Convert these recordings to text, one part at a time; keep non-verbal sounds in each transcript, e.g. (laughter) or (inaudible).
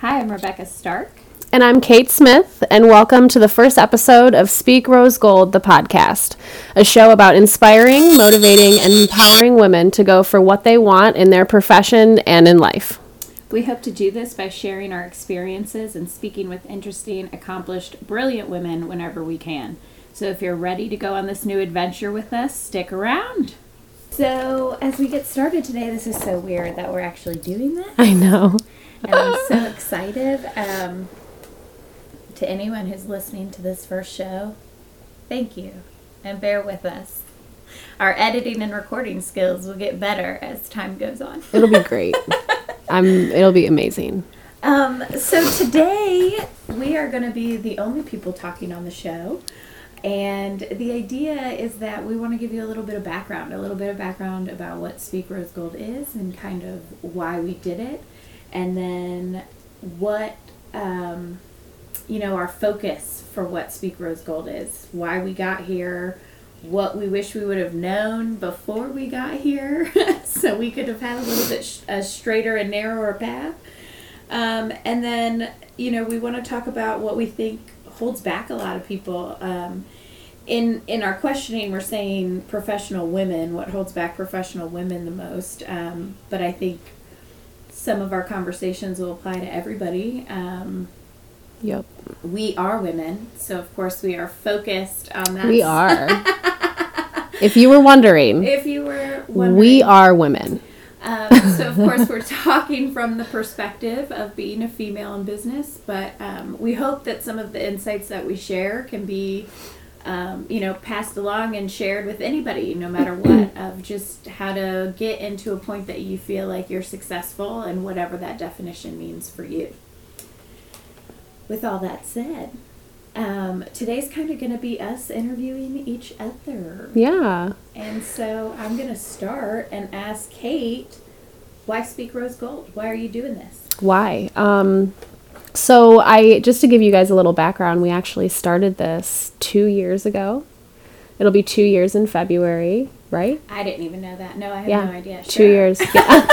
Hi, I'm Rebecca Stark. And I'm Kate Smith, and welcome to the first episode of Speak Rose Gold, the podcast, a show about inspiring, motivating, and empowering women to go for what they want in their profession and in life. We hope to do this by sharing our experiences and speaking with interesting, accomplished, brilliant women whenever we can. So if you're ready to go on this new adventure with us, stick around. So, as we get started today, this is so weird that we're actually doing this. I know and I'm so excited. Um, to anyone who's listening to this first show, thank you, and bear with us. Our editing and recording skills will get better as time goes on. It'll be great. (laughs) I'm. It'll be amazing. Um, so today we are going to be the only people talking on the show. And the idea is that we want to give you a little bit of background, a little bit of background about what Speak Rose Gold is and kind of why we did it and then what um, you know our focus for what Speak Rose Gold is, why we got here, what we wish we would have known before we got here, (laughs) so we could have had a little bit sh- a straighter and narrower path. Um, and then you know we want to talk about what we think holds back a lot of people. Um, in in our questioning, we're saying professional women. What holds back professional women the most? Um, but I think some of our conversations will apply to everybody. Um, yep. We are women, so of course we are focused on that. We are. (laughs) if you were wondering, if you were wondering, we are women. Um, so of course we're (laughs) talking from the perspective of being a female in business, but um, we hope that some of the insights that we share can be um, you know, passed along and shared with anybody, no matter what, of just how to get into a point that you feel like you're successful and whatever that definition means for you. With all that said, um, today's kind of going to be us interviewing each other. Yeah. And so I'm going to start and ask Kate, why speak rose gold? Why are you doing this? Why? Um, so I just to give you guys a little background, we actually started this two years ago. It'll be two years in February, right? I didn't even know that. No, I have yeah. no idea. Sure. Two years. (laughs) Yeah.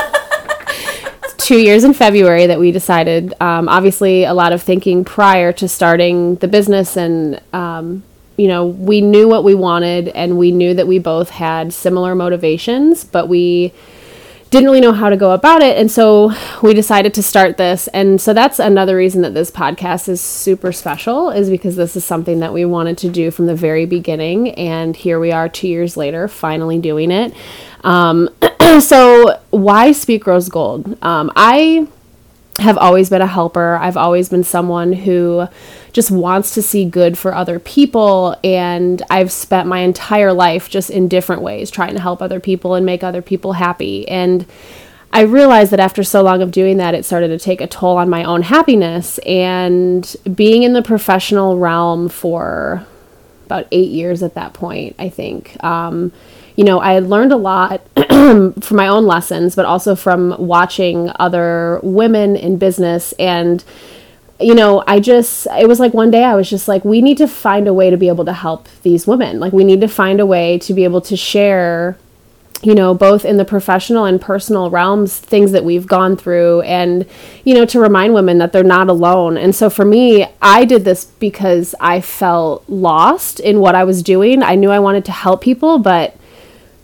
two years in February that we decided. Um, obviously, a lot of thinking prior to starting the business, and um, you know, we knew what we wanted, and we knew that we both had similar motivations, but we didn't really know how to go about it. And so we decided to start this. And so that's another reason that this podcast is super special, is because this is something that we wanted to do from the very beginning. And here we are two years later, finally doing it. Um, (clears throat) so, why Speak Rose Gold? Um, I have always been a helper, I've always been someone who just wants to see good for other people. And I've spent my entire life just in different ways trying to help other people and make other people happy. And I realized that after so long of doing that, it started to take a toll on my own happiness. And being in the professional realm for about eight years at that point, I think. Um, you know, I had learned a lot (clears throat) from my own lessons, but also from watching other women in business and you know, I just, it was like one day I was just like, we need to find a way to be able to help these women. Like, we need to find a way to be able to share, you know, both in the professional and personal realms, things that we've gone through, and, you know, to remind women that they're not alone. And so for me, I did this because I felt lost in what I was doing. I knew I wanted to help people, but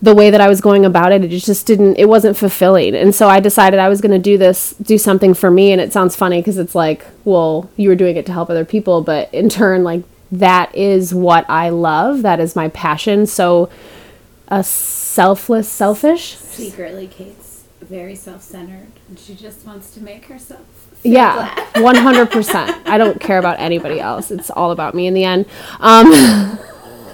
the way that I was going about it, it just didn't, it wasn't fulfilling. And so I decided I was going to do this, do something for me. And it sounds funny because it's like, well, you were doing it to help other people. But in turn, like, that is what I love. That is my passion. So, a selfless, selfish. Secretly, Kate's very self centered. And she just wants to make herself. yeah, 100%. I don't care about anybody else. It's all about me in the end. Um, (laughs)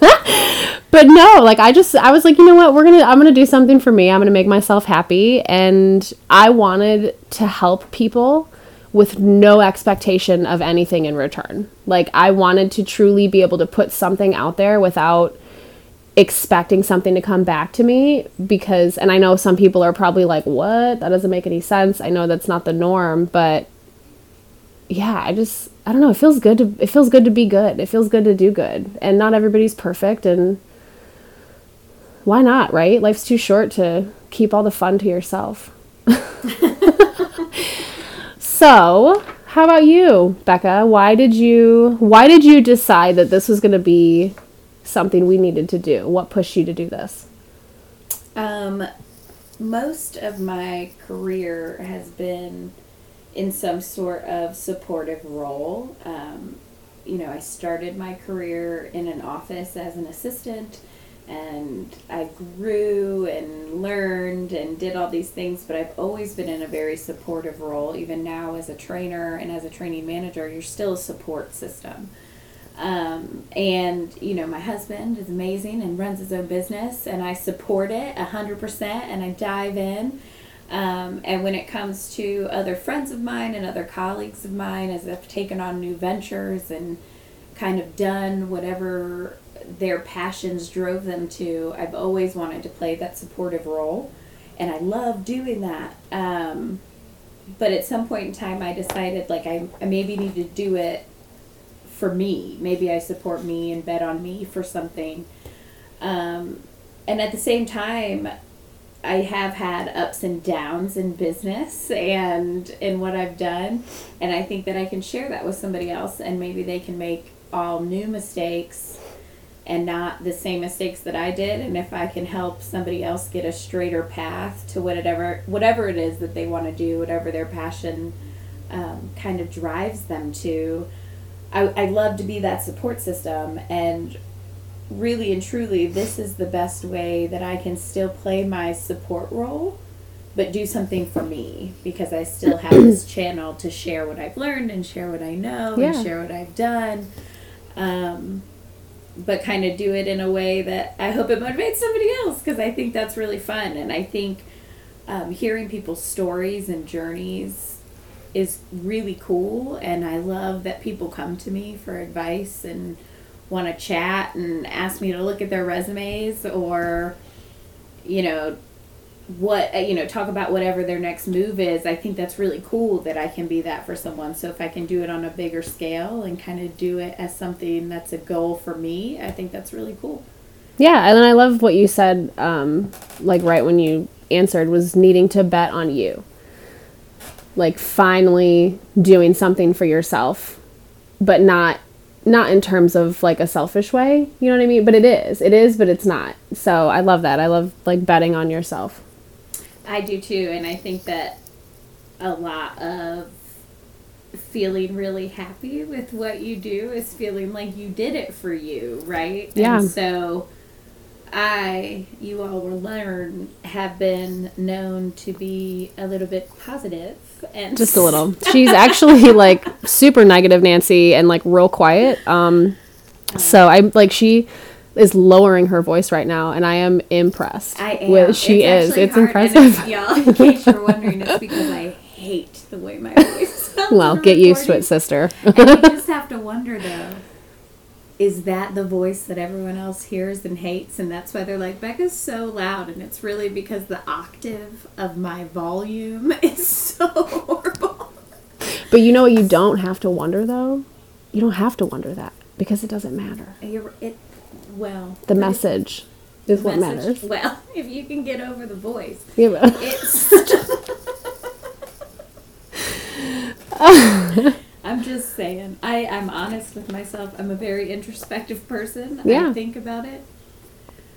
but no, like I just I was like, you know what, we're gonna I'm gonna do something for me. I'm gonna make myself happy, and I wanted to help people with no expectation of anything in return. Like I wanted to truly be able to put something out there without expecting something to come back to me because and I know some people are probably like, "What? That doesn't make any sense." I know that's not the norm, but yeah, I just I don't know, it feels good to it feels good to be good. It feels good to do good. And not everybody's perfect and why not, right? Life's too short to keep all the fun to yourself. (laughs) so, how about you, Becca? Why did you why did you decide that this was going to be something we needed to do? What pushed you to do this? Um, most of my career has been in some sort of supportive role. Um, you know, I started my career in an office as an assistant and I grew and learned and did all these things, but I've always been in a very supportive role. Even now, as a trainer and as a training manager, you're still a support system. Um, and you know, my husband is amazing and runs his own business, and I support it a hundred percent, and I dive in. Um, and when it comes to other friends of mine and other colleagues of mine, as I've taken on new ventures and kind of done whatever their passions drove them to, I've always wanted to play that supportive role, and I love doing that. Um, but at some point in time, I decided like I, I maybe need to do it for me. Maybe I support me and bet on me for something. Um, and at the same time, I have had ups and downs in business and in what I've done, and I think that I can share that with somebody else, and maybe they can make all new mistakes and not the same mistakes that I did. And if I can help somebody else get a straighter path to whatever whatever it is that they want to do, whatever their passion um, kind of drives them to, I, I love to be that support system and really and truly this is the best way that I can still play my support role but do something for me because I still have (clears throat) this channel to share what I've learned and share what I know Yeah. and share what I've done. Um, but kind of do it in a way that I hope it motivates somebody else because I think that's really fun. And I think um, hearing people's stories and journeys is really cool. And I love that people come to me for advice and want to chat and ask me to look at their resumes or you know what uh, you know talk about whatever their next move is i think that's really cool that i can be that for someone so if i can do it on a bigger scale and kind of do it as something that's a goal for me i think that's really cool Yeah, and I love what you said, um, like right when you answered, was needing to bet on you. Like finally doing something for yourself, but not not in terms of like a selfish way. You know what I mean? But it is. It is, but it's not. So I love that. I love like betting on yourself. I do too, and I think that a lot of feeling really happy with what you do is feeling like you did it for you, right? Yeah. And so I, you all will learn, have been known to be a little bit positive and Just a little. (laughs) She's actually like super negative, Nancy, and like real quiet. Um, so I'm like she is lowering her voice right now, and I am impressed. I am. With, she It's is. It's impressive. And y'all, in case you're (laughs) wondering, it's because I hate the way my voice sounds. well, get used to it, sister. and you just (laughs) have to wonder though is that the voice that everyone else hears and hates and that's why they're like becca's so loud and it's really because the octave of my volume (laughs) is so horrible But you know what? You don't have to wonder though. You don't have to wonder that because it doesn't matter. You're, it well The message is it- what message- matters. well (laughs) if you can get over the voice Yeah, but- it's (laughs) I'm just saying. I, I'm honest with myself. I'm a very introspective person. Yeah. I think about it.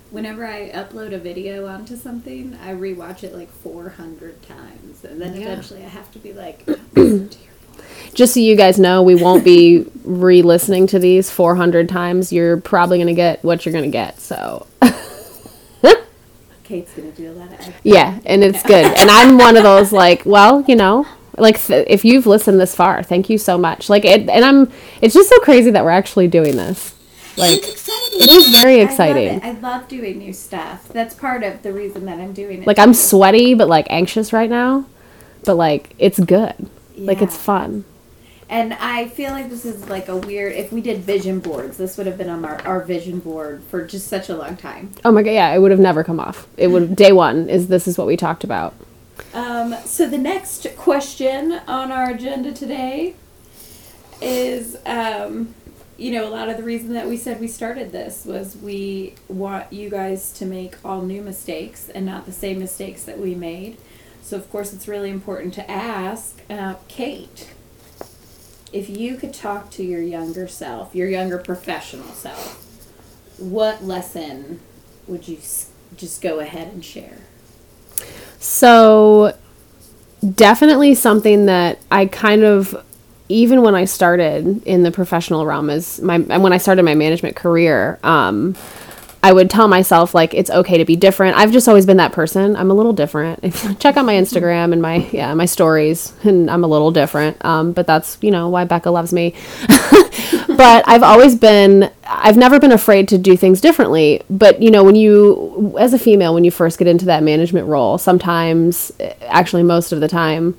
Whenever I upload a video onto something, I rewatch it like 400 times. And then Yeah. eventually I have to be like, listen to your voice. Just so you guys know, we won't be re-listening to these 400 times. You're probably gonna get what you're gonna get. So (laughs) Kate's going to do a lot of acting. yeah, and it's good. And I'm one of those like, well, you know, like th- if you've listened this far, thank you so much. Like, it, and I'm. It's just so crazy that we're actually doing this. Like, it's exciting. it is very I love exciting. it. I love doing new stuff. That's part of the reason that I'm doing it. Like I'm sweaty, but like anxious right now. But like it's good. Like it's fun. And I feel like this is like a weird. If we did vision boards, this would have been on our, our vision board for just such a long time. Oh my god, yeah, it would have never come off. It would day one is this is what we talked about. Um, so the next question on our agenda today is, um, you know, a lot of the reason that we said we started this was we want you guys to make all new mistakes and not the same mistakes that we made. So of course it's really important to ask uh, Kate. if you could talk to your younger self, your younger professional self, what lesson would you just go ahead and share? So, definitely something that I kind of, even when I started in the professional realm, is my when I started my management career, um, I would tell myself like it's okay to be different. I've just always been that person. I'm a little different. (laughs) Check out my Instagram and my yeah my stories, and I'm a little different. Um, but that's you know why Becca loves me. (laughs) but I've always been. I've never been afraid to do things differently. But you know when you as a female when you first get into that management role, sometimes actually most of the time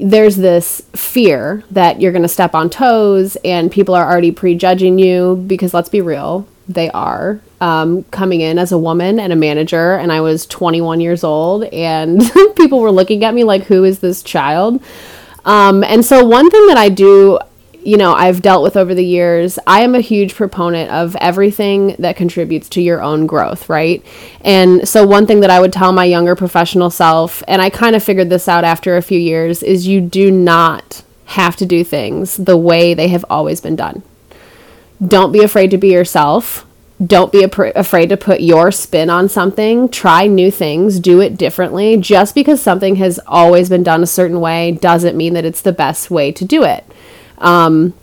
there's this fear that you're going to step on toes and people are already prejudging you because let's be real they are um, coming in as a woman and a manager and i was 21 years old and (laughs) people were looking at me like who is this child? Um, and so one thing that i do you know i've dealt with over the years i am a huge proponent of everything that contributes to your own growth right? And so one thing that i would tell my younger professional self and i kind of figured this out after a few years is you do not have to do things the way they have always been done don't be afraid to be yourself. Don't be apr- afraid to put your spin on something. Try new things. Do it differently. Just because something has always been done a certain way doesn't mean that it's the best way to do it. Um,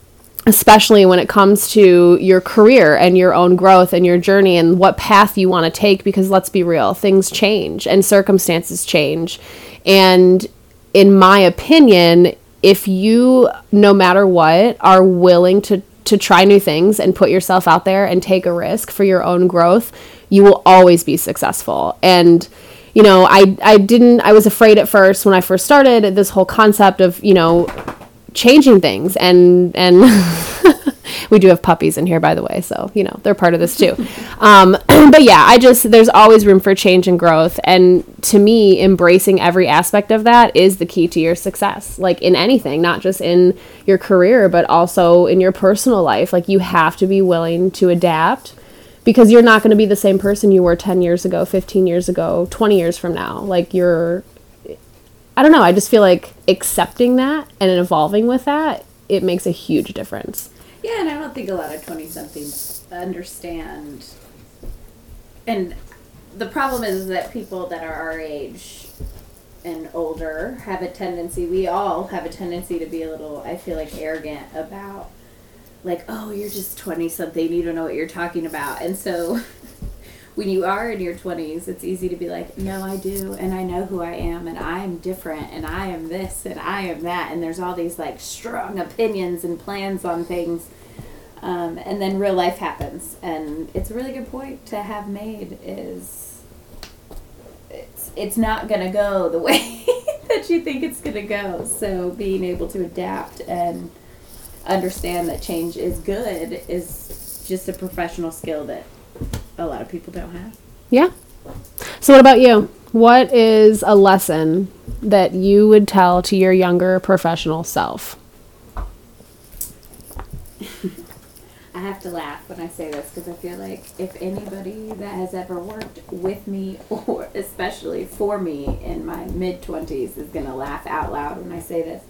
especially when it comes to your career and your own growth and your journey and what path you want to take because let's be real things change and circumstances change and in my opinion if you no matter what are willing to to try new things and put yourself out there and take a risk for your own growth, you will always be successful. And you know, I I didn't I was afraid at first when I first started this whole concept of, you know, changing things and and (laughs) we do have puppies in here by the way so you know they're part of this too (laughs) um, (clears throat) but yeah i just there's always room for change and growth and to me embracing every aspect of that is the key to your success like in anything not just in your career but also in your personal life like you have to be willing to adapt because you're not going to be the same person you were 10 years ago 15 years ago 20 years from now like you're I don't know. I just feel like accepting that and evolving with that, it makes a huge difference. Yeah, and I don't think a lot of 20 somethings understand. And the problem is that people that are our age and older have a tendency, we all have a tendency to be a little, I feel like, arrogant about, like, oh, you're just 20 something, you don't know what you're talking about. And so (laughs) when you are in your 20s, it's easy to be like, no, I do, and I know who I am, and I am different, and I am this, and I am that, and there's all these like strong opinions and plans on things. Um, and then real life happens, and it's a really good point to have made is it's it's not gonna go the (laughs) way that you think it's gonna go. So being able to adapt and understand that change is good is just a professional skill that a lot of people don't have. Yeah. So, what about you? What is a lesson that you would tell to your younger professional self? (laughs) I have to laugh when I say this because I feel like if anybody that has ever worked with me (laughs) or especially for me in my mid 20s is going to laugh out loud when I say this.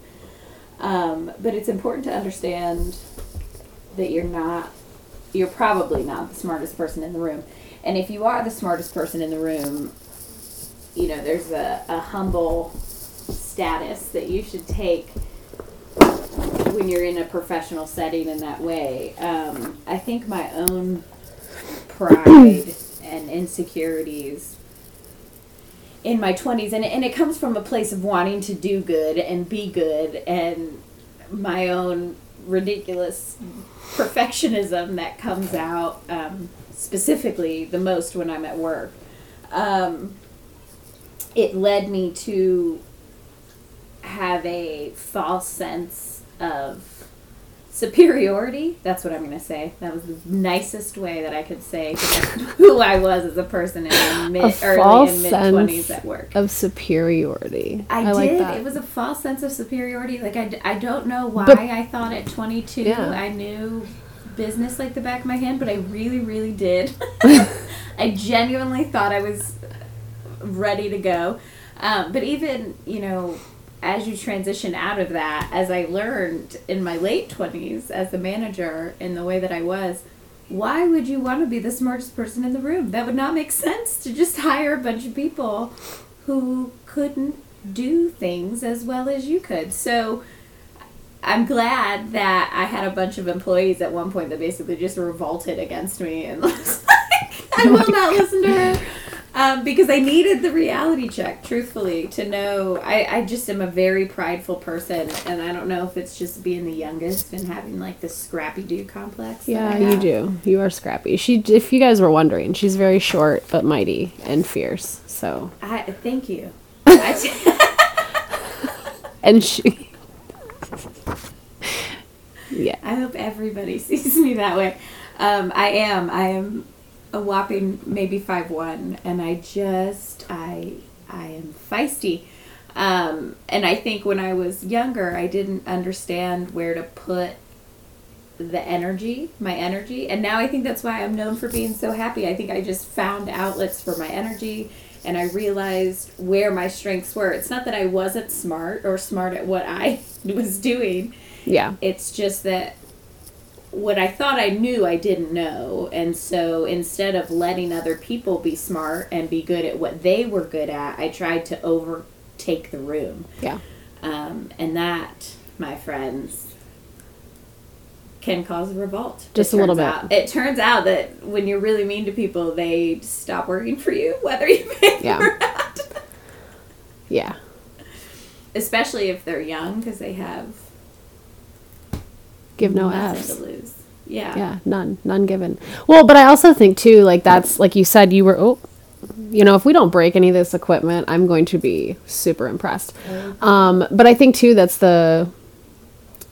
Um, but it's important to understand that you're not, you're probably not the smartest person in the room. And if you are the smartest person in the room, you know, there's a, a humble status that you should take when you're in a professional setting in that way. Um, I think my own pride and insecurities in my 20s, and, and it comes from a place of wanting to do good and be good, and my own ridiculous perfectionism that comes out um, specifically the most when I'm at work. Um, it led me to have a false sense of superiority. That's what I'm going to say. That was the nicest way that I could say (laughs) who I was as a person in my mid, early and mid 20s at work. Of superiority. I, I like did. that. It was a false sense of superiority. Like, I, I don't know why But- I thought at 22 Yeah. I knew business like the back of my hand, but I really, really did. (laughs) I genuinely thought I was ready to go. Um, but even, you know, as you transition out of that, as I learned in my late 20s as a manager in the way that I was, why would you want to be the smartest person in the room? That would not make (laughs) sense to just hire a bunch of people who couldn't do things as well as you could. So I'm glad that I had a bunch of employees at one point that basically just revolted against me and (laughs) was like, I will (laughs) oh not listen to her. Um, because I needed the reality check, truthfully, to know I, I just am a very prideful person, and I don't know if it's just being the youngest and having like this Scrappy-Doo complex. Yeah, you do. You are scrappy. She, if you guys were wondering, she's very short but mighty and fierce. So, I thank you. (laughs) And she, (laughs) yeah, I hope everybody (laughs) sees me that way. Um, I am. I am a whopping maybe five one, and I just I I am feisty. Um, and I think when I was younger, I didn't understand where to put the energy, my energy, and now I think that's why I'm known for being so happy. I think I just found outlets for my energy. And I realized where my strengths were. It's not that I wasn't smart or smart at what I (laughs) was doing yeah, it's just that what I thought I knew, I didn't know. And so instead of letting other people be smart and be good at what they were good at, I tried to overtake the room. yeah. Um, and that, my friends, can cause a revolt. Just a little bit. out- it turns out that when you're really mean to people, they stop working for you, (laughs) whether you pay Yeah. them or not. Yeah. Especially if they're young, because they have Give no F's. to lose. Yeah. Yeah, none, none given. Well, but I also think too, like that's like you said, you were. Oh, you know, if we don't break any of this equipment, I'm going to be super impressed. Um, but I think too, that's the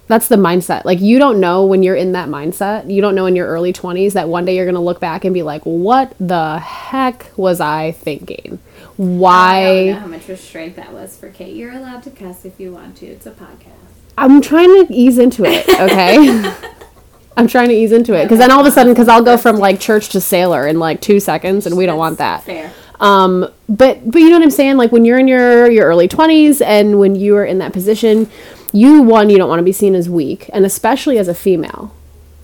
that's the mindset. Like you don't know when you're in that mindset. You don't know in your early 20s that one day you're going to look back and be like, "What the heck was I thinking? Why?" I don't know how much restraint that was for Kate. You're allowed to cuss if you want to. It's a podcast. I'm trying to ease into it, okay? (laughs) I'm trying to ease into it because then all of a sudden, because I'll go from like church to sailor in like two seconds, and we don't want that. Fair. Um, but but you know what I'm saying? Like when you're in your your early 20s and when you are in that position, you one you don't want to be seen as weak, and especially as a female,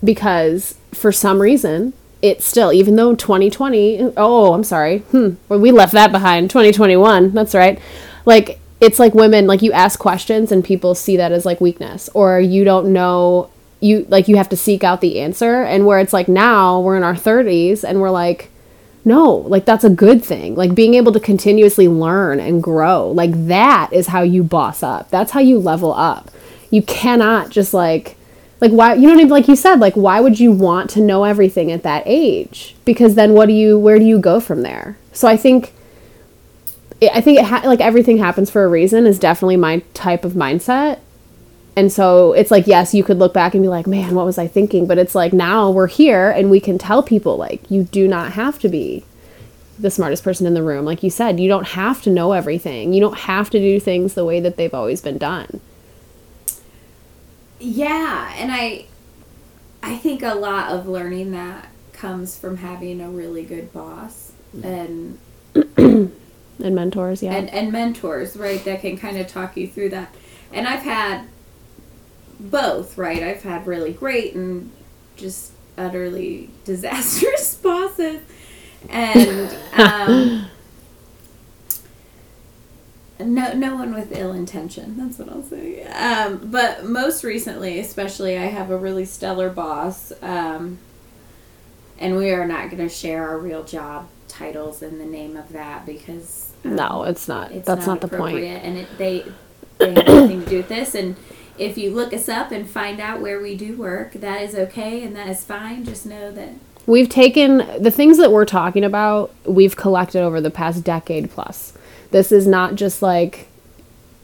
because for some reason it's still even though 2020 oh i'm sorry hmm well, we left that behind 2021 that's right like it's like women like you ask questions and people see that as like weakness or you don't know you like you have to seek out the answer. And where it's like now we're in our 30s and we're like no like that's a good thing. Like being able to continuously learn and grow like that is how you boss up. That's how you level up. You cannot just like like why you I mean? like you said like why would you want to know everything at that age? Because then what do you where do you go from there? So i think i think it ha- like everything happens for a reason is definitely my type of mindset. And so it's like yes you could look back and be like man what was i thinking? But it's like now we're here and we can tell people like you do not have to be the smartest person in the room. Like you said you don't have to know everything. You don't have to do things the way that they've always been done. Yeah, and I I think a lot of learning that comes from having a really good boss and (clears throat) and mentors yeah and, and mentors, right, that can kind of talk you through that. And I've had both, right? I've had really great and just utterly (laughs) disastrous (laughs) bosses. And um, no, no one with ill intention. That's what I'll say. Um, but most recently, especially, I have a really stellar boss. Um, and we are not going to share our real job titles in the name of that because um, no it's not it's that's not, not, the point and it, they they have nothing to do with this. And if you look us up and find out where we do work, that is okay and that is fine. Just know that we've taken the things that we're talking about we've collected over the past decade plus this is not just like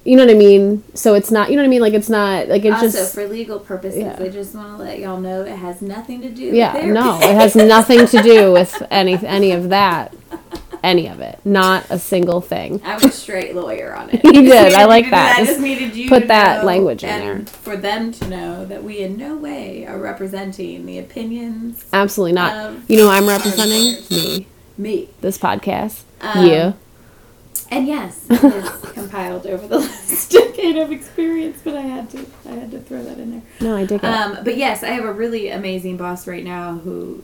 you know what i mean so it's not you know what i mean like it's not like it's also just for legal purposes, yeah. I just want to let y'all know it has nothing to do. yeah no it has (laughs) nothing to do with any any of that any of it not a single thing I'm a straight lawyer on (laughs) it. You did. I (laughs) like that. I Just needed you put that language in and there. for them to know that we in no way are representing the opinions absolutely not you know i'm representing me me. this podcast Um, you And yes, (laughs) it is compiled over the (laughs) last decade of experience, but I had to I had to throw that in there. No, I dig it. Um, but yes, I have a really amazing boss right now who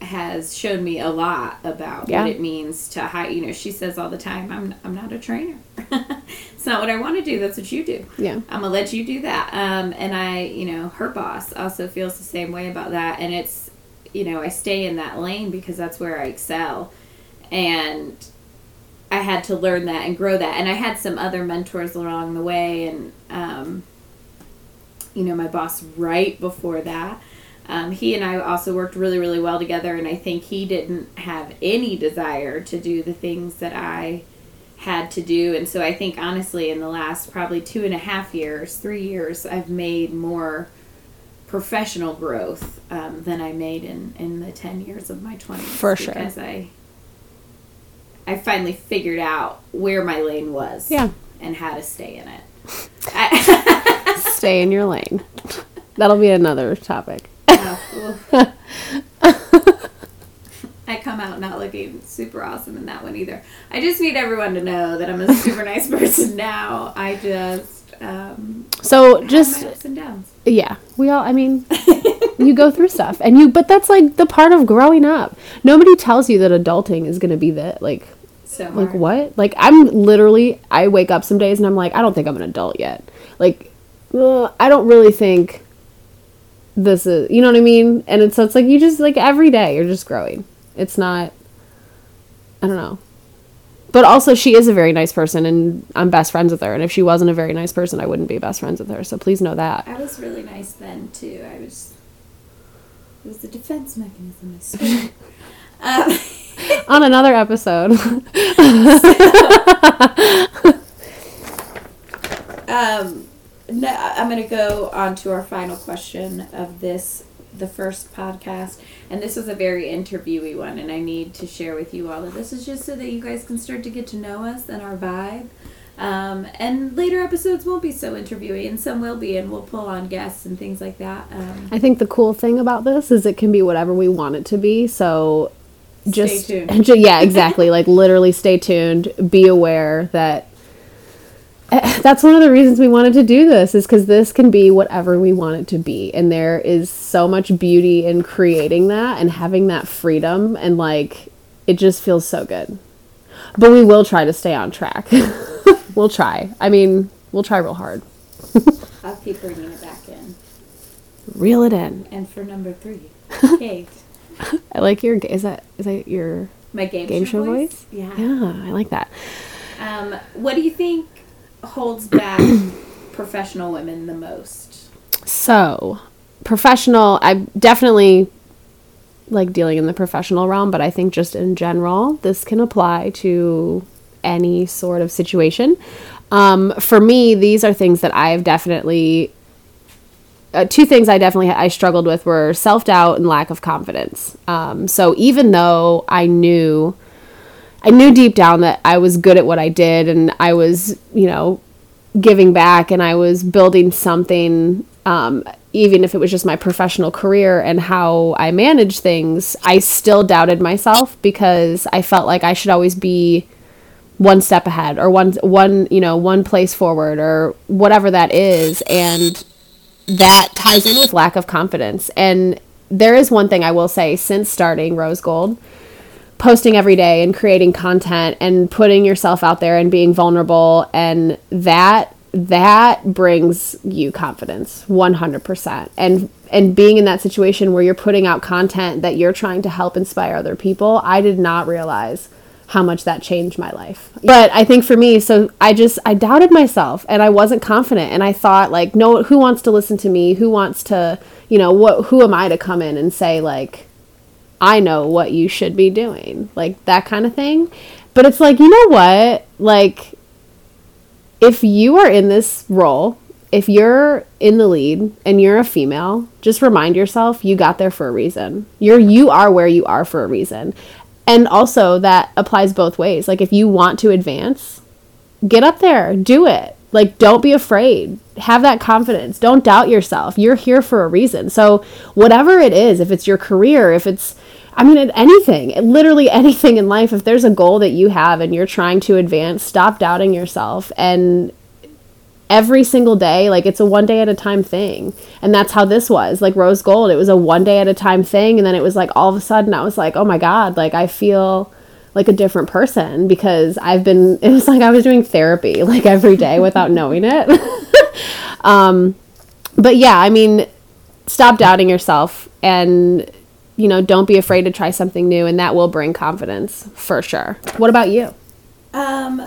has shown me a lot about Yeah. what it means to hire. You know, she says all the time, "I'm I'm not a trainer. (laughs) it's not what I want to do. That's what you do. yeah. I'm gonna let you do that." Um, and I, you know, her boss also feels the same way about that, and it's, you know, I stay in that lane because that's where I excel, and I had to learn that and grow that. And I had some other mentors along the way, and um, you know, my boss right before that. Um, he and I also worked really, really well together, and I think he didn't have any desire to do the things that I had to do. And so I think, honestly, in the last probably two and a half years, three years, I've made more professional growth um, than I made in, in the 10 years of my 20s. For sure. Because I, I finally figured out where my lane was Yeah. and how to stay in it. (laughs) I, Stay in your lane. That'll be another topic. Oh. (laughs) I come out not looking super awesome in that one either. I just need everyone to know that I'm a super nice person now. I just um, So just ups and downs. yeah, we all. I mean, (laughs) you go through stuff, and you. But that's like the part of growing up. Nobody tells you that adulting is going to be that like So like hard. what? Like I'm literally. I wake up some days and I'm like, I don't think I'm an adult yet. Like, uh, I don't really think this is. You know what I mean? And it's so it's like you just like every day you're just growing. It's not. I don't know. But also, she is a very nice person, and I'm best friends with her. And if she wasn't a very nice person, I wouldn't be best friends with her. So please know that. I was really nice then too. I was. It was the defense mechanism. I swear. (laughs) um, (laughs) On another episode, (laughs) Um, no, I'm going to go on to our final question of this, the first podcast. And this was a very interviewee one, and I need to share with you all that this is just so that you guys can start to get to know us and our vibe. Um, and later episodes won't be so interviewee, and some will be, and we'll pull on guests and things like that. Um, I think the cool thing about this is it can be whatever we want it to be. So just tuned. ju- (laughs) yeah, exactly. like literally stay tuned. Be aware that (laughs) that's one of the reasons we wanted to do this is because this can be whatever we want it to be, and there is so much beauty in creating that and having that freedom, and like it just feels so good. But we will try to stay on track. (laughs) we'll try. I mean, we'll try real hard. (laughs) I'll keep bringing it back in. Reel it in. And for number three, Kate, I like your. Is that is that your my game, game show voice? Yeah. Yeah, I like that. Um, what do you think holds back (clears throat) professional women the most? So, professional, I definitely like dealing in the professional realm, but I think just in general, this can apply to any sort of situation. Um, for me, these are things that I've definitely uh, two things I definitely I struggled with were self doubt and lack of confidence. Um, so even though I knew, I knew deep down that I was good at what I did and I was, you know, giving back and I was building something, um, even if it was just my professional career and how I manage things, I still doubted myself because I felt like I should always be one step ahead or one one you know one place forward or whatever that is. And that ties in with lack of confidence. And there is one thing i will say since starting rose gold posting every day and creating content and putting yourself out there and being vulnerable and that that brings you confidence 100% and and being in that situation where you're putting out content that you're trying to help inspire other people i did not realize how much that changed my life. But I think for me, so I just I doubted myself and I wasn't confident and I thought like no who wants to listen to me? Who wants to, you know, what who am I to come in and say like I know what you should be doing? Like that kind of thing. But it's like, you know what? Like if you are in this role, if you're in the lead and you're a female, just remind yourself you got there for a reason. You're you are where you are for a reason. And also that applies both ways. Like if you want to advance, get up there, do it. Like don't be afraid. Have that confidence. Don't doubt yourself. You're here for a reason. So whatever it is, if it's your career, if it's I mean, anything, literally (laughs) anything in life. If there's a goal that you have and you're trying to advance, stop doubting yourself. And every single day, like it's a one day at a time thing. And that's how this was. Like Rose Gold, it was a one day at a time thing. And then it was like all of a sudden, I was like, oh my God, like I feel like a different person because I've been, (laughs) it was like I was doing therapy (laughs) like every day without knowing it. um, but yeah, I mean, stop doubting yourself and you know, don't be afraid to try something new, and that will bring confidence for sure. What about you? Um,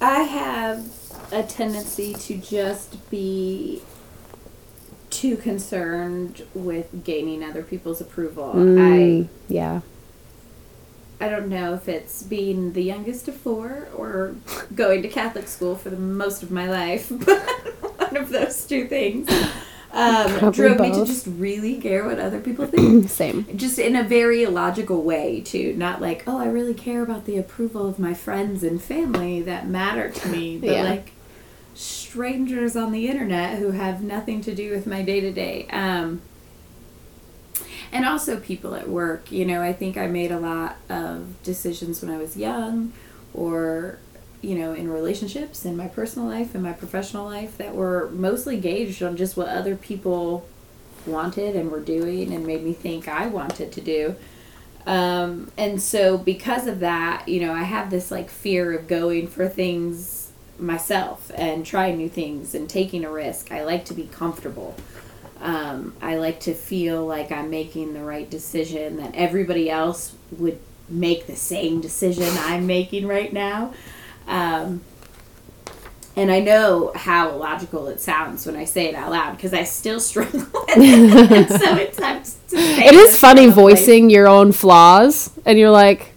I have a tendency to just be too concerned with gaining other people's approval. Mm, yeah. I I don't know if it's being the youngest of four or going to Catholic school for the most of my life, (laughs) but one of those two things um, drove me to just really care what other people think. (clears throat) Same. just in a very illogical way too not like oh i really care about the approval of my friends and family that matter to me but Yeah. like strangers on the internet who have nothing to do with my day-to-day um and also people at work you know i think i made a lot of decisions when i was young or you know in relationships in my personal life and my professional life that were mostly gauged on just what other people wanted and were doing and made me think I wanted to do. Um, and so because of that, you know, I have this like fear of going for things myself and trying new things and taking a risk. I like to be comfortable. Um, I like to feel like I'm making the right decision, that everybody else would make the same decision I'm making right now. Um, and I know how illogical it sounds when I say it out loud because I still (laughs) struggle. with it. so it's (laughs) It is funny voicing your own flaws, and you're like,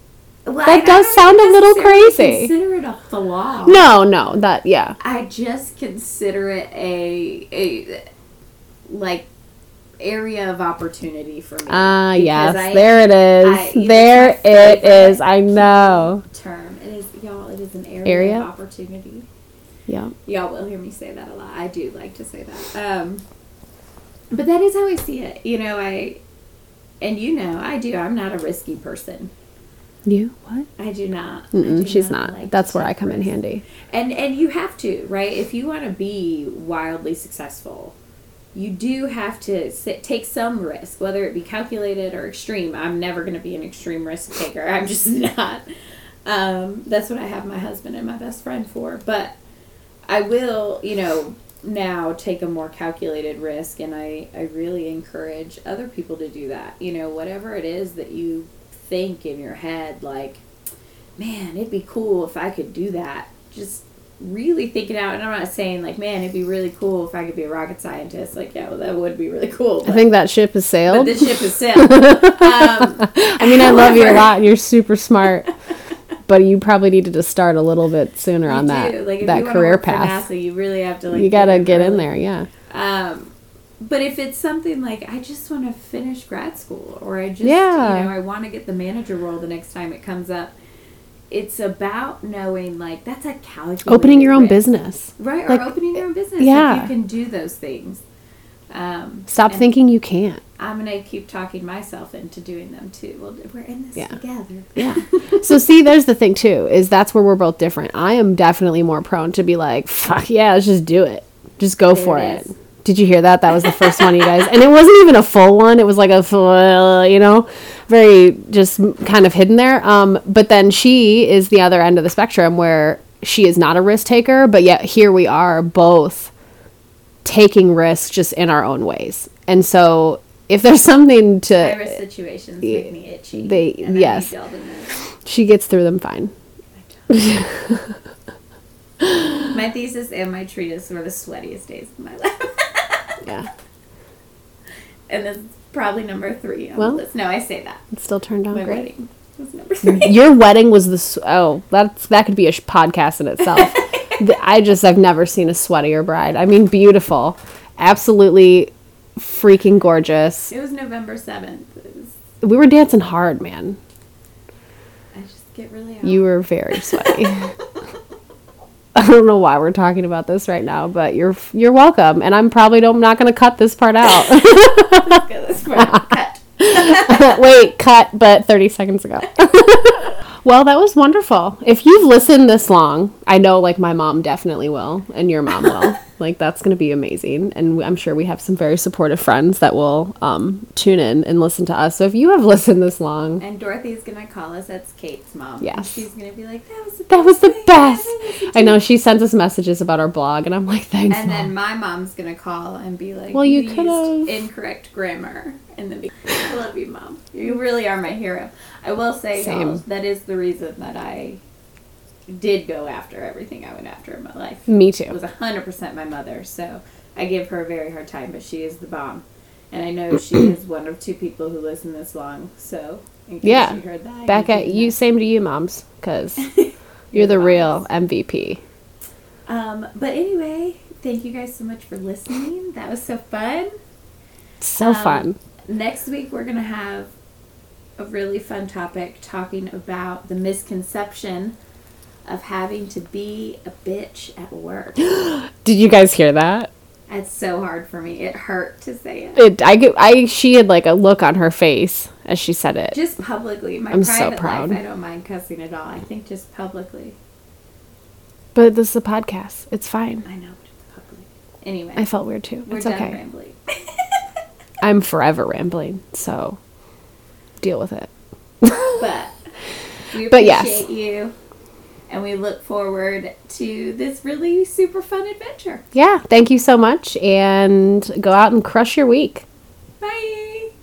Well, That does sound a little crazy. Consider it a flaw. no, no, that, yeah. I just consider it a a like area of opportunity for me. Ah, because yes, I- there it is. I- there it is. I know. term. It is y'all. It is an area, Area? of opportunity. Yeah. Y'all will hear me say that a lot. I do like to say that. Um, but that is how I see it. You know, I and you know, I do. I'm not a risky person. You? What? I do not. I do she's not. like That's where I come in handy. And and you have to, right? If you want to be wildly successful, you do have to sit, take some risk, whether it be calculated or extreme. I'm never going to be an extreme risk taker. I'm just (laughs) not. Um, that's what I have my husband and my best friend for. But I will, you know, now take a more calculated risk, and I I really encourage other people to do that. You know, whatever it is that you think in your head, like man, it'd be cool if I could do that. Just really think it out. And I'm not saying like, man, it'd be really cool if I could be a rocket scientist. Like, yeah, well, that would be really cool. I think that ship has but sailed. this ship has sailed. (laughs) um, I mean, I love you a lot, you're super smart. (laughs) but you probably needed to start a little bit sooner you on that. Like, that career path. NASA, you really have to like. you gotta get in there, yeah. Um, but if it's something like I just want to finish grad school, or I just, Yeah. you know, I want to get the manager role the next time it comes up. It's about knowing, like, that's a calculated Opening your own risk. business. Right, or Like, opening your own business. yeah. Like you can do those things. Um, Stop thinking you can't. I'm gonna keep talking myself into doing them too. Well, we're in this Yeah. together. Yeah. (laughs) so see, there's the thing too, is that's where we're both different. I am definitely more prone to be like, fuck yeah, let's just do it. Just go There for it it. Did you hear that? That was the first one, you guys. And it wasn't even a full one. It was like a full, you know, very just kind of hidden there. Um, but then she is the other end of the spectrum where she is not a risk taker, but yet here we are both taking risks just in our own ways. And so if there's (laughs) something to, situations make me itchy. they- yes. need y'all to know. she gets through them fine. (laughs) My thesis and my treatise were the sweatiest days of my life, (laughs) Yeah. and it's probably number three on Well, the list. No, I say that. It still turned out My great. wedding was number three. Your wedding was the oh that's that could be a sh- podcast in itself. I just I've never seen a sweatier bride. I mean, beautiful, absolutely freaking gorgeous. It was November seventh. We were dancing hard, man. I just get really out. You were very sweaty. (laughs) I don't know why we're talking about this right now, but you're you're welcome, and I'm probably don't, not going to cut this part out. (laughs) (laughs) This far. Cut. Wait, cut, but 30 seconds ago. Well, that was wonderful. If you've listened this long, I know like my mom definitely will, and your mom will. (laughs) like that's going to be amazing, and I'm sure we have some very supportive friends that will um, tune in and listen to us. So if you have (laughs) listened this long, And Dorothy's gonna call us. That's Kate's mom. Yes. she's gonna be like, "That was the that was the best. I I know she sends us messages about our blog, and I'm like, thanks, And then my mom's gonna call and be like, Well, you used could've- incorrect grammar in the beginning." I love you, mom. You really are my hero. I will say, Same. that is the reason that I did go after everything I went after in my life. Me too. It was hundred percent my mother, so I give her a very hard time, but she is the bomb. And I know she is one of two people who listen this long, so in case Yeah. you heard that. Back at you, know. same to you, moms, because (laughs) you're the the real MVP. Um, but anyway, thank you guys so much for listening. That was so fun. So Um, fun. Next week, we're going to have a really fun topic talking about the misconception of having to be a bitch at work. (gasps) Did you guys hear that? It's so hard for me. It hurt to say it. It, I, could- I, she had like a look on her face as she said it. Just publicly. My I'm so private proud. life, I don't mind cussing at all. I think just publicly. But this is a podcast. It's fine. I know. Anyway, I felt weird too. we're it's done okay. rambling. (laughs) I'm forever rambling, so deal with it. (laughs) But we appreciate But yes. you. And we look forward to this really super fun adventure. Yeah, thank you so much and go out and crush your week.